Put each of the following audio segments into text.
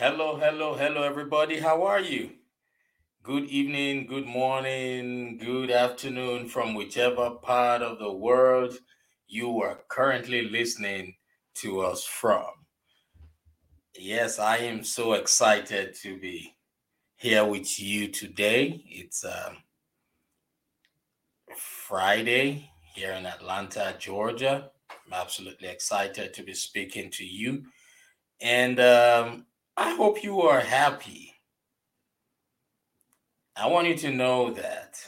Hello, hello, hello, everybody. How are you? Good evening, good morning, good afternoon from whichever part of the world you are currently listening to us from. Yes, I am so excited to be here with you today. It's um, Friday here in Atlanta, Georgia. I'm absolutely excited to be speaking to you. And um, I hope you are happy. I want you to know that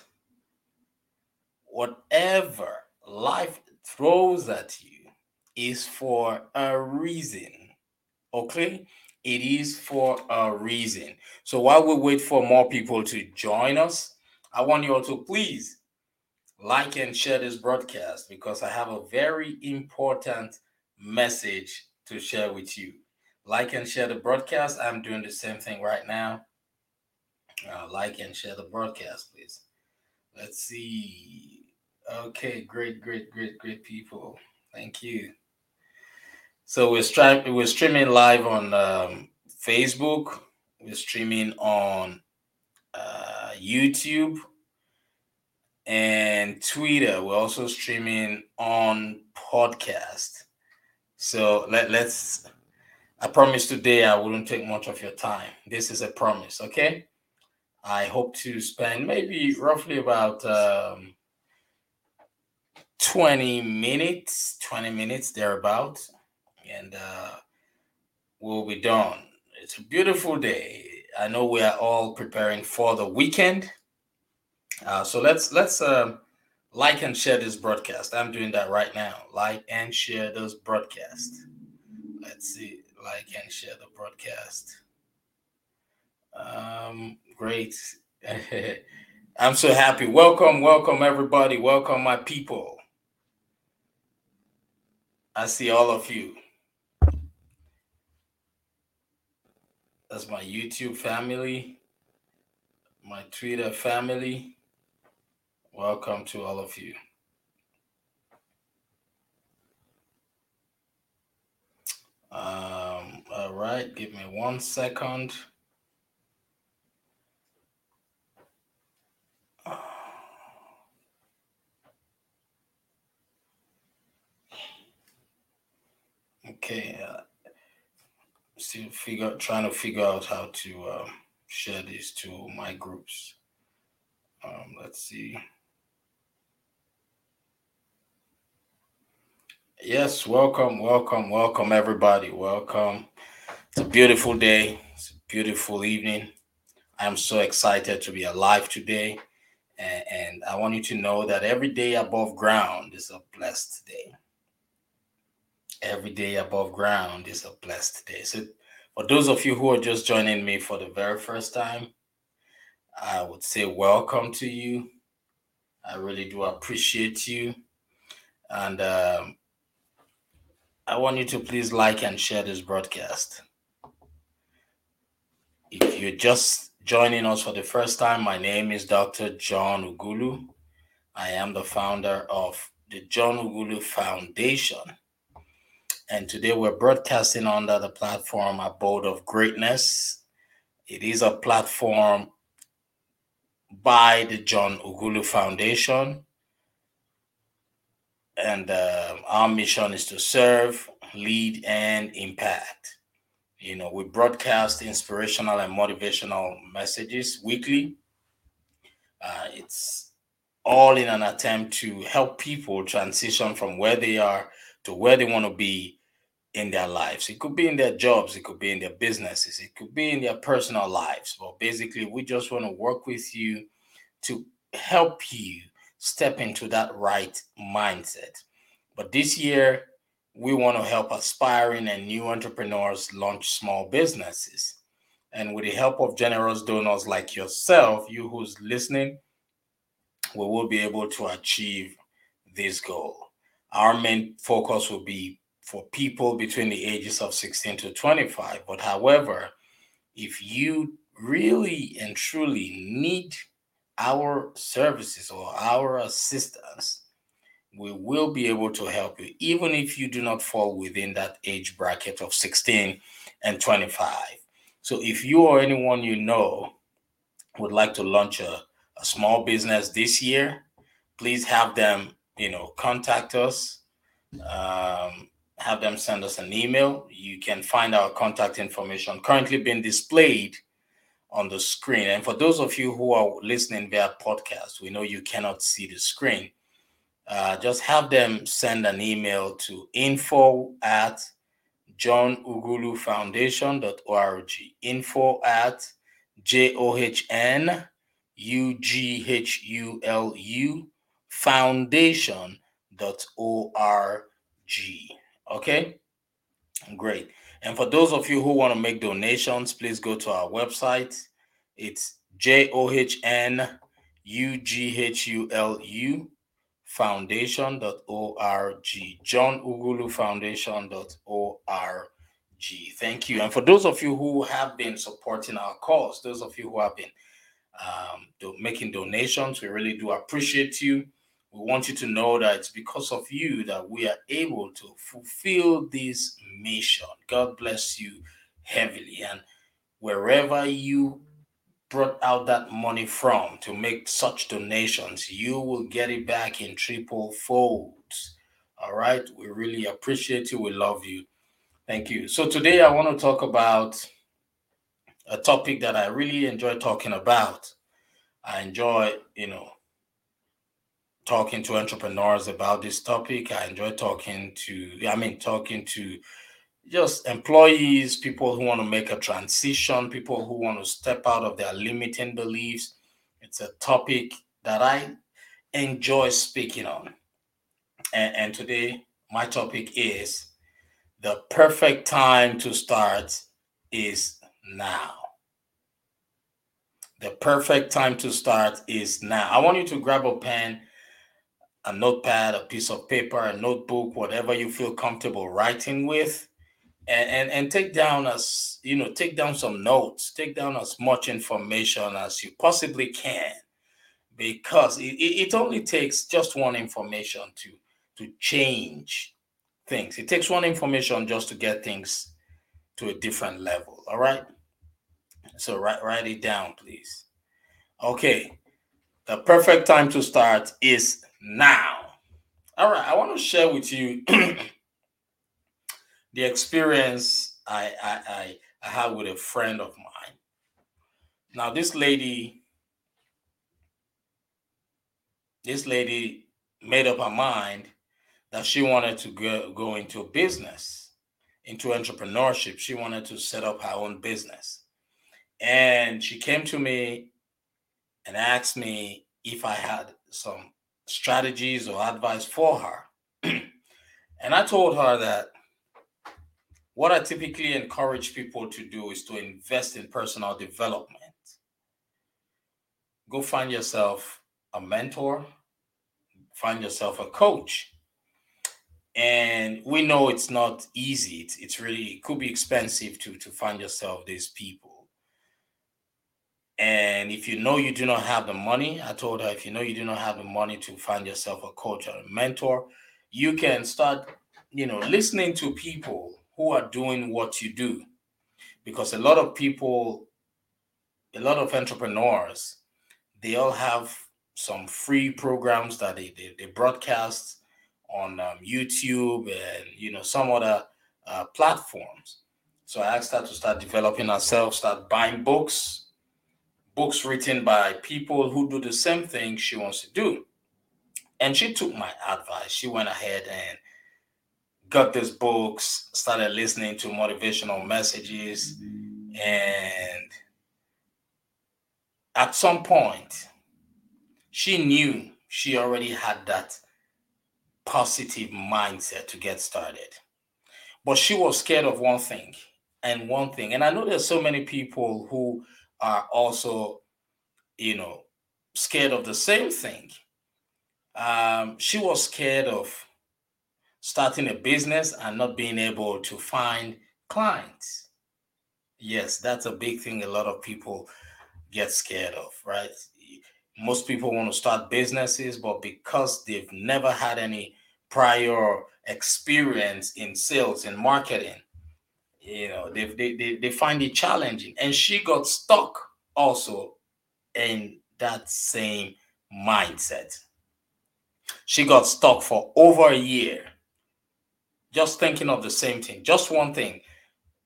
whatever life throws at you is for a reason. Okay? It is for a reason. So while we wait for more people to join us, I want you all to please like and share this broadcast because I have a very important message to share with you. Like and share the broadcast. I'm doing the same thing right now. Uh, like and share the broadcast, please. Let's see. Okay, great, great, great, great people. Thank you. So we're, stri- we're streaming live on um, Facebook. We're streaming on uh, YouTube and Twitter. We're also streaming on podcast. So let, let's I promise today I wouldn't take much of your time. This is a promise, okay? I hope to spend maybe roughly about um, 20 minutes, 20 minutes thereabout, and uh, we'll be done. It's a beautiful day. I know we are all preparing for the weekend. Uh, so let's let's uh, like and share this broadcast. I'm doing that right now. Like and share this broadcast. Let's see like and share the broadcast. Um, great. I'm so happy. Welcome, welcome, everybody. Welcome, my people. I see all of you. That's my YouTube family, my Twitter family. Welcome to all of you. Um, all right, give me one second. Okay, uh, still figure trying to figure out how to um, share this to my groups. Um, let's see. Yes, welcome, welcome, welcome, everybody. Welcome. It's a beautiful day. It's a beautiful evening. I'm so excited to be alive today. And, and I want you to know that every day above ground is a blessed day. Every day above ground is a blessed day. So, for those of you who are just joining me for the very first time, I would say welcome to you. I really do appreciate you. And um, I want you to please like and share this broadcast. If you're just joining us for the first time, my name is Dr. John Ughulu. I am the founder of the John Ughulu Foundation. And today we're broadcasting under the platform Abode of Greatness. It is a platform by the John Ughulu Foundation and uh, our mission is to serve, lead, and impact. You know, we broadcast inspirational and motivational messages weekly. Uh, it's all in an attempt to help people transition from where they are to where they want to be in their lives. It could be in their jobs, it could be in their businesses, it could be in their personal lives. But basically, we just want to work with you to help you step into that right mindset. But this year, we want to help aspiring and new entrepreneurs launch small businesses. And with the help of generous donors like yourself, you who's listening, we will be able to achieve this goal. Our main focus will be for people between the ages of 16 to 25. But however, if you really and truly need our services or our assistance, we will be able to help you, even if you do not fall within that age bracket of 16 and 25. So if you or anyone you know would like to launch a, a small business this year, please have them, you know, contact us. Um, have them send us an email. You can find our contact information currently being displayed on the screen. And for those of you who are listening via podcast, we know you cannot see the screen. Uh, just have them send an email to info at johnughulu Info at J O H N U G H U L U foundation.org. Okay, great. And for those of you who want to make donations, please go to our website. It's J O H N U G H U L U foundation.org. John Ughulu foundation.org. Thank you. And for those of you who have been supporting our cause, those of you who have been um, do, making donations, we really do appreciate you. We want you to know that it's because of you that we are able to fulfill this mission. God bless you heavily. And wherever you brought out that money from to make such donations, you will get it back in triple folds. All right. We really appreciate you. We love you. Thank you. So today I want to talk about a topic that I really enjoy talking about. I enjoy, you know, talking to entrepreneurs about this topic. I enjoy talking to, I mean, talking to just employees, people who want to make a transition, people who want to step out of their limiting beliefs. It's a topic that I enjoy speaking on. And, and today, my topic is the perfect time to start is now. The perfect time to start is now. I want you to grab a pen, a notepad, a piece of paper, a notebook, whatever you feel comfortable writing with and, and and take down as you know take down some notes take down as much information as you possibly can. Because it, it only takes just one information to to change things. It takes one information just to get things to a different level. All right? So write write it down please. Okay. The perfect time to start is now. All right. I want to share with you the experience I, I, I, I had with a friend of mine. Now, this lady, this lady made up her mind that she wanted to go, go into business, into entrepreneurship. She wanted to set up her own business. And she came to me and asked me if I had some strategies or advice for her. and I told her that what I typically encourage people to do is to invest in personal development. Go find yourself a mentor, find yourself a coach. And we know it's not easy. It's, it's really, it could be expensive to, to find yourself these people. And if you know you do not have the money, I told her, if you know you do not have the money to find yourself a coach or a mentor, you can start, you know, listening to people who are doing what you do. Because a lot of people, a lot of entrepreneurs, they all have some free programs that they, they, they broadcast on um, YouTube and you know some other uh, platforms. So I asked her to start developing herself, start buying books, books written by people who do the same thing she wants to do. And she took my advice. She went ahead and got these books, started listening to motivational messages, and at some point, she knew she already had that positive mindset to get started. But she was scared of one thing and one thing. And I know there's so many people who are also, you know, scared of the same thing. Um, she was scared of starting a business and not being able to find clients. Yes, that's a big thing a lot of people get scared of, right? Most people want to start businesses, but because they've never had any prior experience in sales and marketing, you know, they, they, they, they find it challenging. And she got stuck also in that same mindset. She got stuck for over a year, just thinking of the same thing, just one thing.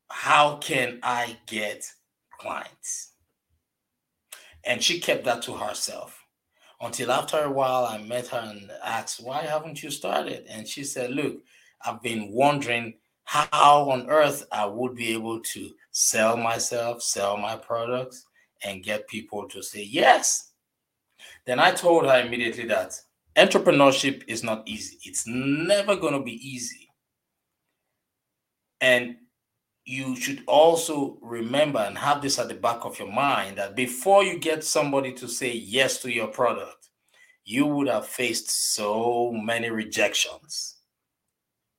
How can I get clients? And she kept that to herself until after a while I met her and asked, Why haven't you started? And she said, Look, I've been wondering how on earth I would be able to sell myself, sell my products, and get people to say yes. Then I told her immediately that entrepreneurship is not easy. It's never going to be easy. And you should also remember and have this at the back of your mind that before you get somebody to say yes to your product, you would have faced so many rejections.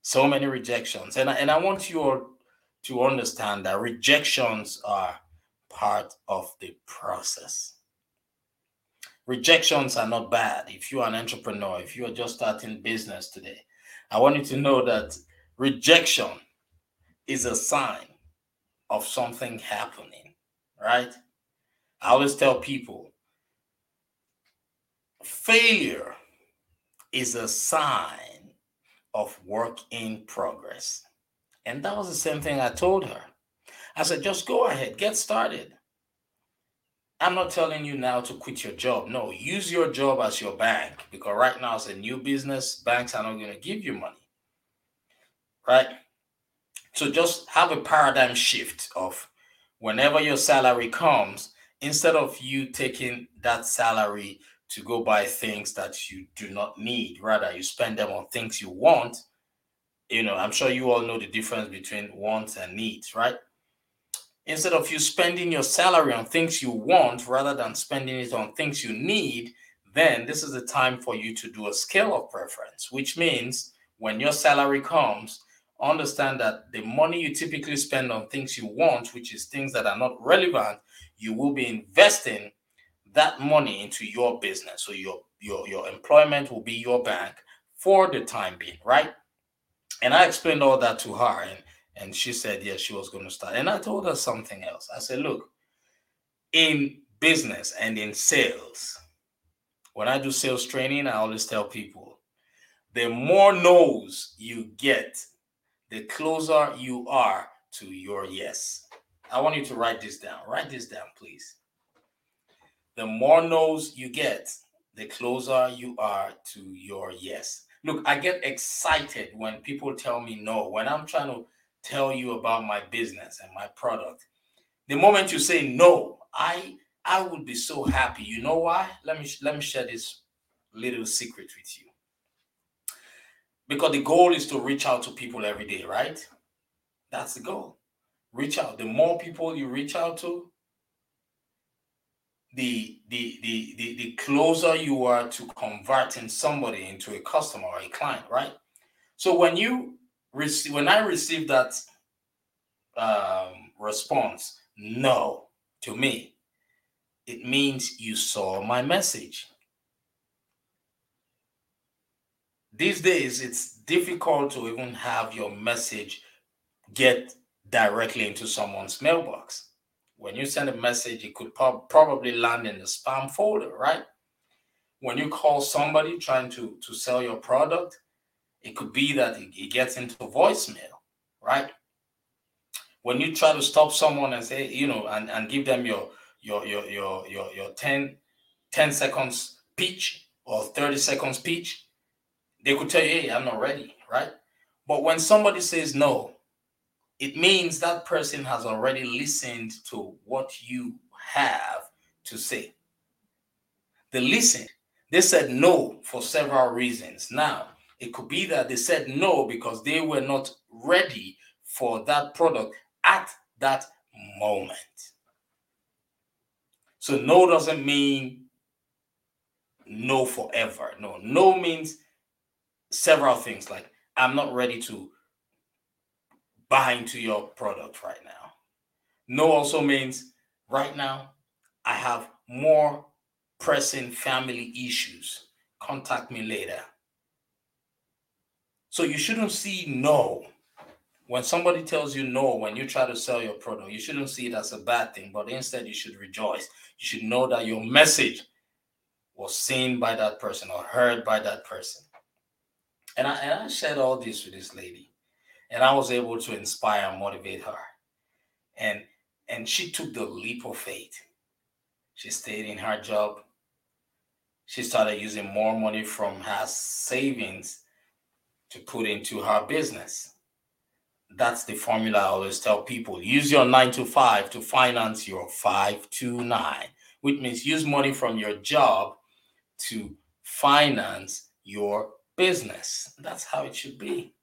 So many rejections. And I, and I want you all to understand that rejections are part of the process. Rejections are not bad. If you are an entrepreneur, if you are just starting business today, I want you to know that rejection is a sign of something happening, right? I always tell people failure is a sign of work in progress. And that was the same thing I told her. I said, just go ahead, get started. I'm not telling you now to quit your job. No, use your job as your bank because right now, it's a new business, banks are not going to give you money. Right? So just have a paradigm shift of whenever your salary comes, instead of you taking that salary to go buy things that you do not need, rather you spend them on things you want. You know, I'm sure you all know the difference between wants and needs, right? Instead of you spending your salary on things you want rather than spending it on things you need, then this is the time for you to do a scale of preference, which means when your salary comes, understand that the money you typically spend on things you want, which is things that are not relevant, you will be investing that money into your business. So your your your employment will be your bank for the time being, right? And I explained all that to her, and and she said yes, she was going to start. And I told her something else. I said, look, in business and in sales, when I do sales training, I always tell people the more no's you get the closer you are to your yes. I want you to write this down. Write this down, please. The more no's you get, the closer you are to your yes. Look, I get excited when people tell me no, when I'm trying to tell you about my business and my product. The moment you say no, I I would be so happy. You know why? Let me let me share this little secret with you because the goal is to reach out to people every day, right? That's the goal. Reach out. The more people you reach out to, the the the the, the closer you are to converting somebody into a customer or a client, right? So when you receive when I receive that um, response, no, to me, it means you saw my message. These days it's difficult to even have your message get directly into someone's mailbox. When you send a message, it could probably land in the spam folder, right? When you call somebody trying to, to sell your product, it could be that it, it gets into voicemail, right? When you try to stop someone and say, you know, and, and give them your your your your your, your 10, 10 seconds pitch or 30 seconds pitch, they could tell you, hey, I'm not ready, right? But when somebody says no, it means that person has already listened to what you have to say. They listened. They said no for several reasons. Now, it could be that they said no because they were not ready for that product at that moment. So, no doesn't mean no forever. No, no means several things like I'm not ready to buy into your product right now. No also means right now I have more pressing family issues. Contact me later. So you shouldn't see no when somebody tells you no when you try to sell your product, you shouldn't see it as a bad thing, but instead you should rejoice. You should know that your message was seen by that person or heard by that person. And I, and I shared all this with this lady, and I was able to inspire and motivate her. And and she took the leap of faith. She stayed in her job. She started using more money from her savings to put into her business. That's the formula I always tell people. Use your nine to five to finance your five to nine, which means use money from your job to finance your business. That's how it should be.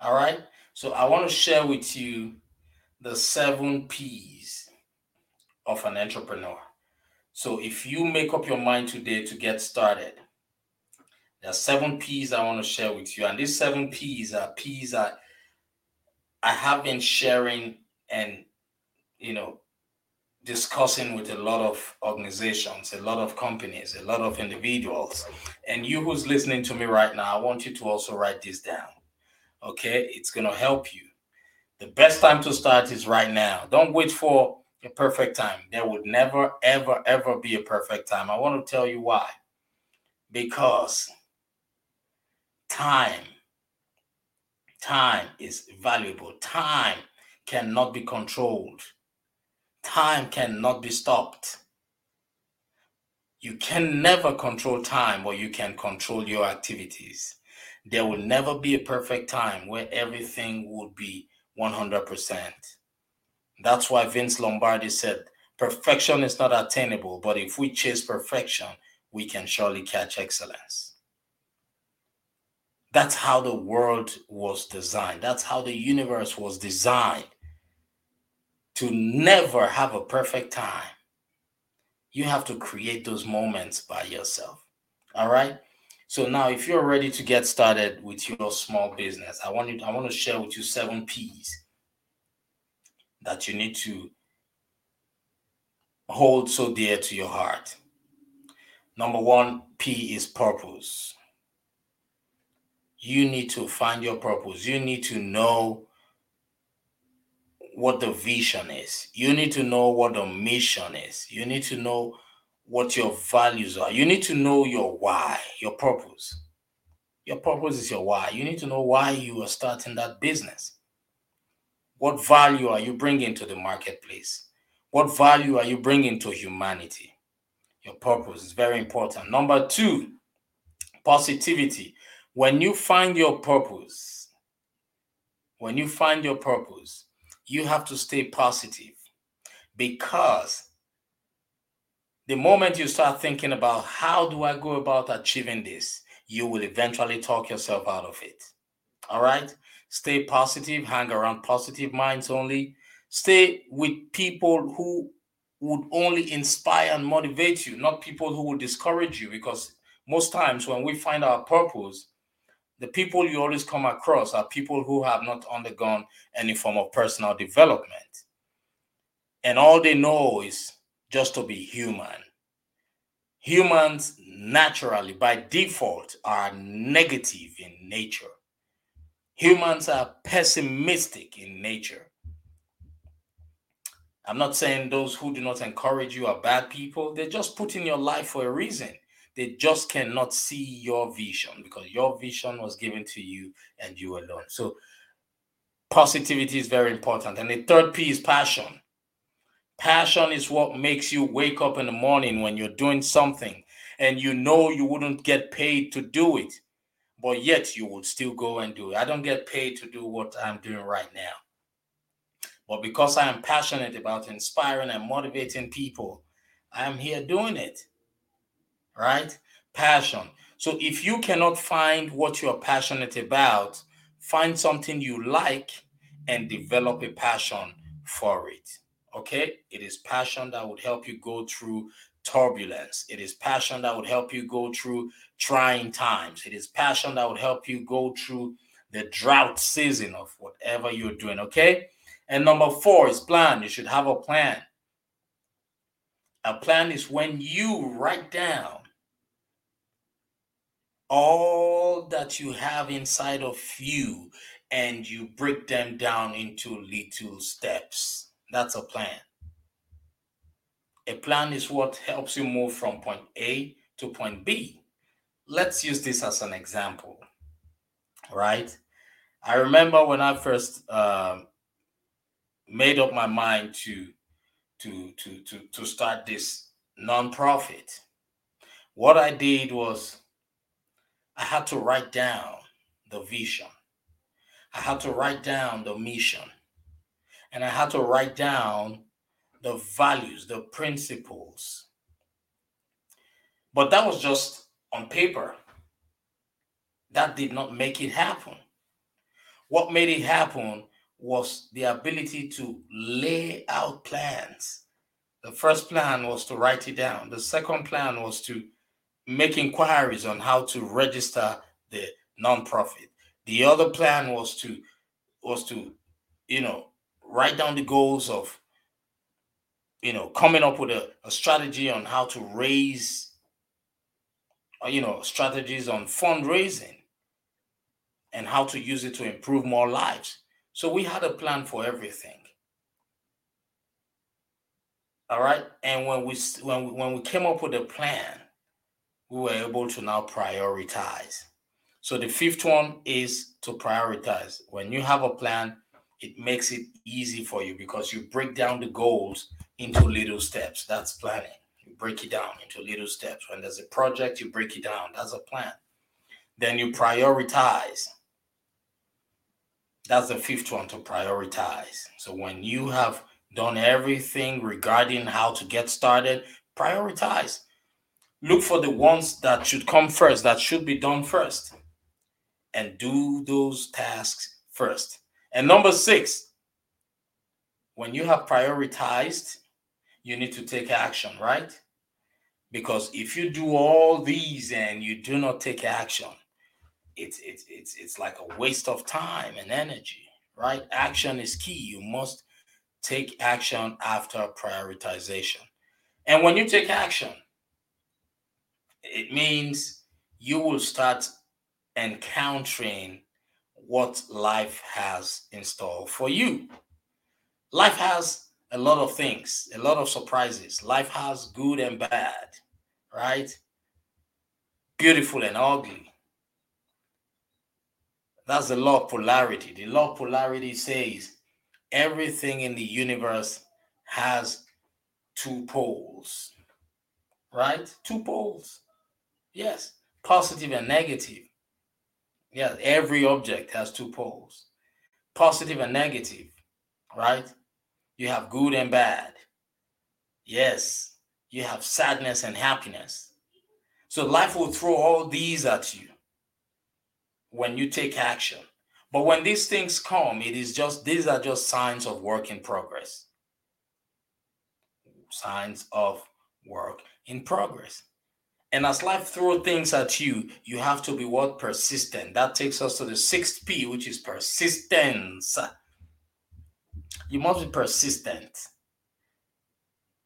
All right. So I want to share with you the seven P's of an entrepreneur. So if you make up your mind today to get started, there are seven P's I want to share with you. And these seven P's are P's that I have been sharing and, you know, discussing with a lot of organizations, a lot of companies, a lot of individuals. And you who's listening to me right now, I want you to also write this down. Okay? It's going to help you. The best time to start is right now. Don't wait for a perfect time. There would never, ever, ever be a perfect time. I want to tell you why. Because time, time is valuable. Time cannot be controlled Time cannot be stopped. You can never control time, but you can control your activities. There will never be a perfect time where everything would be 100%. That's why Vince Lombardi said, Perfection is not attainable, but if we chase perfection, we can surely catch excellence. That's how the world was designed. That's how the universe was designed to never have a perfect time. You have to create those moments by yourself. All right. So now, if you're ready to get started with your small business, I want you, I want to share with you seven P's that you need to hold so dear to your heart. Number one P is purpose. You need to find your purpose. You need to know what the vision is. You need to know what the mission is. You need to know what your values are. You need to know your why, your purpose. Your purpose is your why. You need to know why you are starting that business. What value are you bringing to the marketplace? What value are you bringing to humanity? Your purpose is very important. Number two, positivity. When you find your purpose, when you find your purpose, you have to stay positive because the moment you start thinking about how do I go about achieving this, you will eventually talk yourself out of it. All right? Stay positive, hang around positive minds only. Stay with people who would only inspire and motivate you, not people who will discourage you. Because most times when we find our purpose, the people you always come across are people who have not undergone any form of personal development. And all they know is just to be human. Humans naturally, by default, are negative in nature. Humans are pessimistic in nature. I'm not saying those who do not encourage you are bad people. They're just put in your life for a reason. They just cannot see your vision because your vision was given to you and you alone. So, positivity is very important. And the third P is passion. Passion is what makes you wake up in the morning when you're doing something and you know you wouldn't get paid to do it, but yet you would still go and do it. I don't get paid to do what I'm doing right now. But because I am passionate about inspiring and motivating people, I am here doing it right? Passion. So if you cannot find what you're passionate about, find something you like and develop a passion for it. Okay? It is passion that would help you go through turbulence. It is passion that would help you go through trying times. It is passion that would help you go through the drought season of whatever you're doing. Okay? And number four is plan. You should have a plan. A plan is when you write down all that you have inside of you and you break them down into little steps. That's a plan. A plan is what helps you move from point A to point B. Let's use this as an example, right? I remember when I first uh, made up my mind to to to to to start this nonprofit. What I did was I had to write down the vision. I had to write down the mission. And I had to write down the values, the principles. But that was just on paper. That did not make it happen. What made it happen was the ability to lay out plans. The first plan was to write it down. The second plan was to make inquiries on how to register the nonprofit. The other plan was to was to, you know, write down the goals of, you know, coming up with a, a strategy on how to raise, uh, you know, strategies on fundraising and how to use it to improve more lives. So we had a plan for everything. All right, and when we when we, when we came up with a plan, we were able to now prioritize. So the fifth one is to prioritize. When you have a plan, it makes it easy for you because you break down the goals into little steps. That's planning. You break it down into little steps. When there's a project, you break it down. That's a plan. Then you prioritize. That's the fifth one to prioritize. So when you have done everything regarding how to get started, prioritize. Look for the ones that should come first, that should be done first, and do those tasks first. And number six, when you have prioritized, you need to take action, right? Because if you do all these and you do not take action, it's it's it's it's like a waste of time and energy, right? Action is key. You must take action after prioritization. And when you take action, it means you will start encountering what life has in store for you. Life has a lot of things, a lot of surprises. Life has good and bad, right? Beautiful and ugly. That's the law of polarity. The law of polarity says everything in the universe has two poles, right? Two poles. Yes, positive and negative. Yes, every object has two poles positive and negative, right? You have good and bad. Yes, you have sadness and happiness. So life will throw all these at you when you take action. But when these things come, it is just these are just signs of work in progress. Signs of work in progress. And as life throws things at you, you have to be what? Persistent. That takes us to the sixth P, which is persistence. You must be persistent.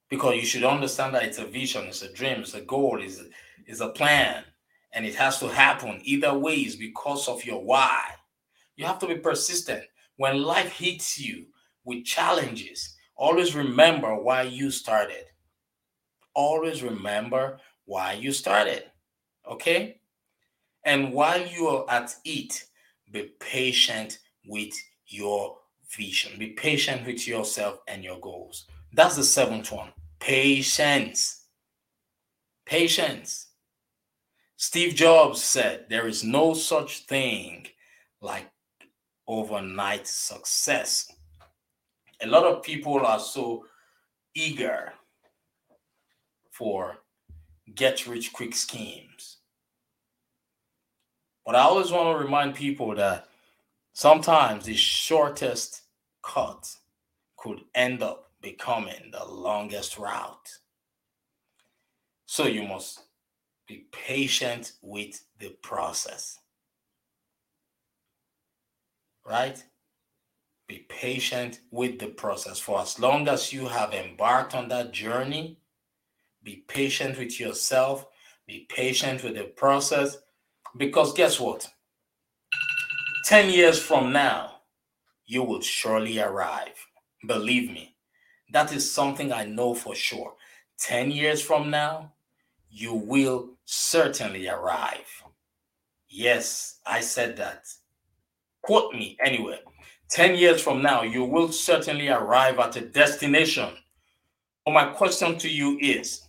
Because you should understand that it's a vision, it's a dream, it's a goal, it's, it's a plan. And it has to happen either way ways because of your why. You have to be persistent. When life hits you with challenges, always remember why you started. Always remember why you started. Okay? And while you are at it, be patient with your vision. Be patient with yourself and your goals. That's the seventh one. Patience. Patience. Steve Jobs said there is no such thing like overnight success. A lot of people are so eager for get rich quick schemes. But I always want to remind people that sometimes the shortest cut could end up becoming the longest route. So you must be patient with the process. Right? Be patient with the process. For as long as you have embarked on that journey, be patient with yourself. Be patient with the process. Because guess what? 10 years from now, you will surely arrive. Believe me, that is something I know for sure. 10 years from now, you will certainly arrive. Yes, I said that. Quote me anyway. 10 years from now, you will certainly arrive at a destination. But my question to you is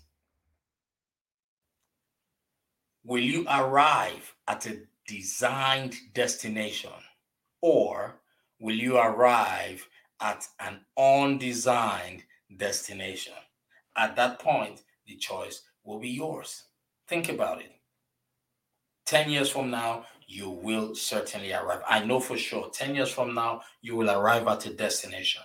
Will you arrive at a designed destination or will you arrive at an undesigned destination? At that point, the choice will be yours. Think about it. 10 years from now, you will certainly arrive. I know for sure, 10 years from now, you will arrive at a destination.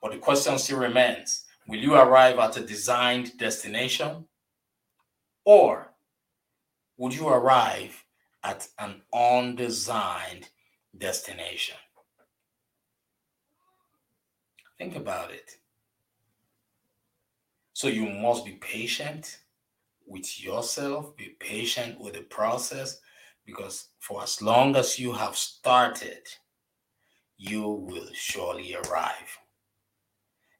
But the question still remains will you arrive at a designed destination? Or would you arrive at an undesigned destination? Think about it. So you must be patient with yourself, be patient with the process, because for as long as you have started, you will surely arrive.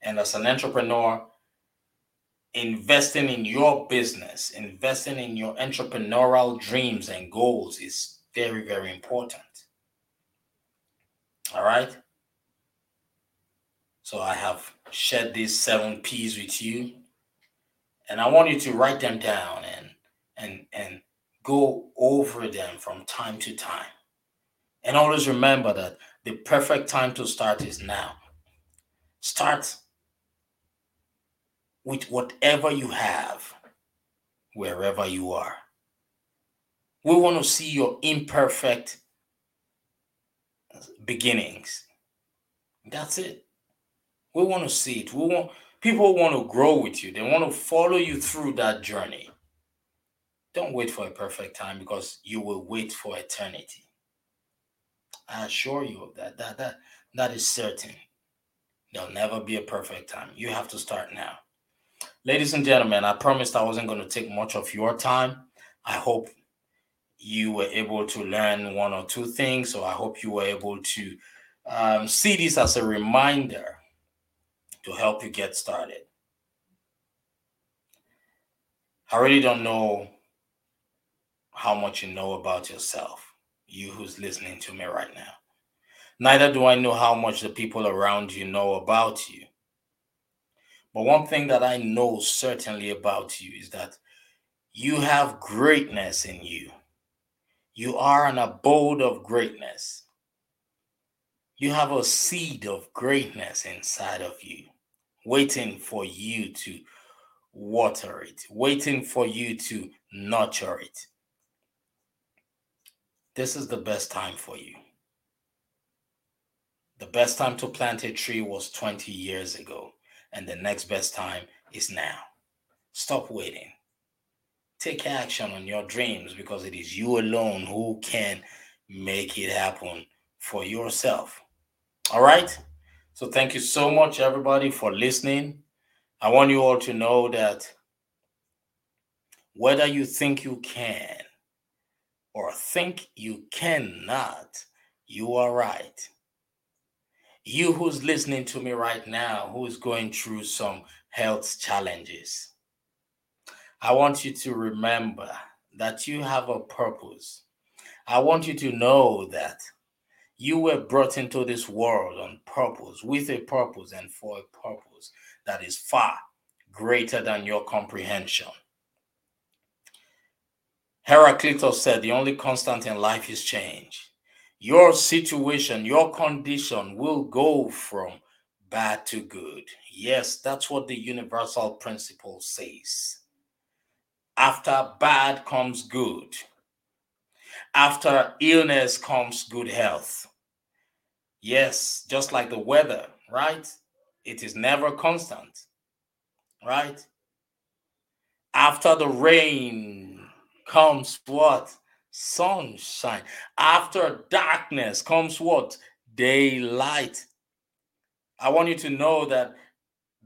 And as an entrepreneur, investing in your business, investing in your entrepreneurial dreams and goals is very, very important. All right. So I have shared these seven P's with you and I want you to write them down and and and go over them from time to time. And always remember that the perfect time to start is now. Start with whatever you have, wherever you are. We want to see your imperfect beginnings. That's it. We want to see it. We want People want to grow with you, they want to follow you through that journey. Don't wait for a perfect time because you will wait for eternity. I assure you of that. That that that is certain. There'll never be a perfect time. You have to start now. Ladies and gentlemen, I promised I wasn't going to take much of your time. I hope you were able to learn one or two things. So I hope you were able to um, see this as a reminder to help you get started. I really don't know how much you know about yourself, you who's listening to me right now. Neither do I know how much the people around you know about you. But one thing that I know certainly about you is that you have greatness in you. You are an abode of greatness. You have a seed of greatness inside of you waiting for you to water it, waiting for you to nurture it. This is the best time for you. The best time to plant a tree was 20 years ago, and the next best time is now. Stop waiting. Take action on your dreams because it is you alone who can make it happen for yourself. All right? So thank you so much, everybody, for listening. I want you all to know that whether you think you can or think you cannot, you are right. You who's listening to me right now, who is going through some health challenges, I want you to remember that you have a purpose. I want you to know that you were brought into this world on purpose, with a purpose, and for a purpose that is far greater than your comprehension. Heraclitus said, The only constant in life is change. Your situation, your condition will go from bad to good. Yes, that's what the universal principle says. After bad comes good. After illness comes good health. Yes, just like the weather, right? It is never constant, right? After the rain comes what? Sunshine. After darkness comes what? Daylight. I want you to know that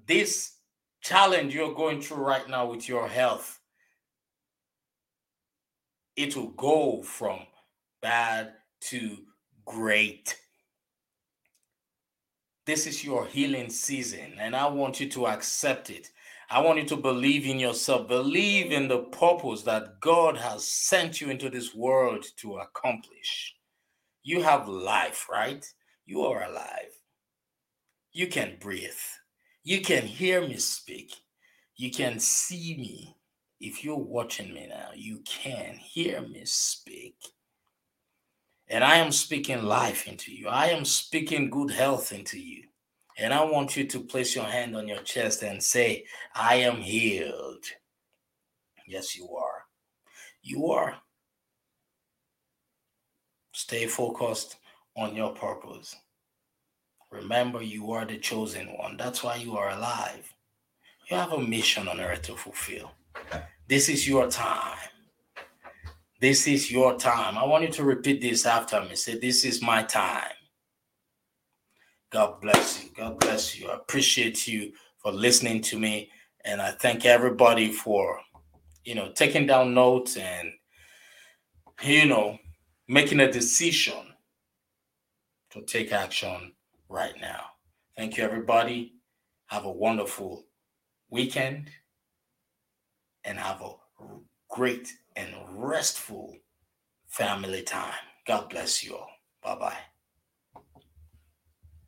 this challenge you're going through right now with your health, it will go from bad to great. This is your healing season, and I want you to accept it. I want you to believe in yourself, believe in the purpose that God has sent you into this world to accomplish. You have life, right? You are alive. You can breathe. You can hear me speak. You can see me. If you're watching me now, you can hear me speak. And I am speaking life into you. I am speaking good health into you. And I want you to place your hand on your chest and say, I am healed. Yes, you are. You are. Stay focused on your purpose. Remember, you are the chosen one. That's why you are alive. You have a mission on earth to fulfill. This is your time. This is your time. I want you to repeat this after me. Say, This is my time. God bless you. God bless you. I appreciate you for listening to me. And I thank everybody for, you know, taking down notes and, you know, making a decision to take action right now. Thank you, everybody. Have a wonderful weekend and have a great and restful family time. God bless you all. Bye bye.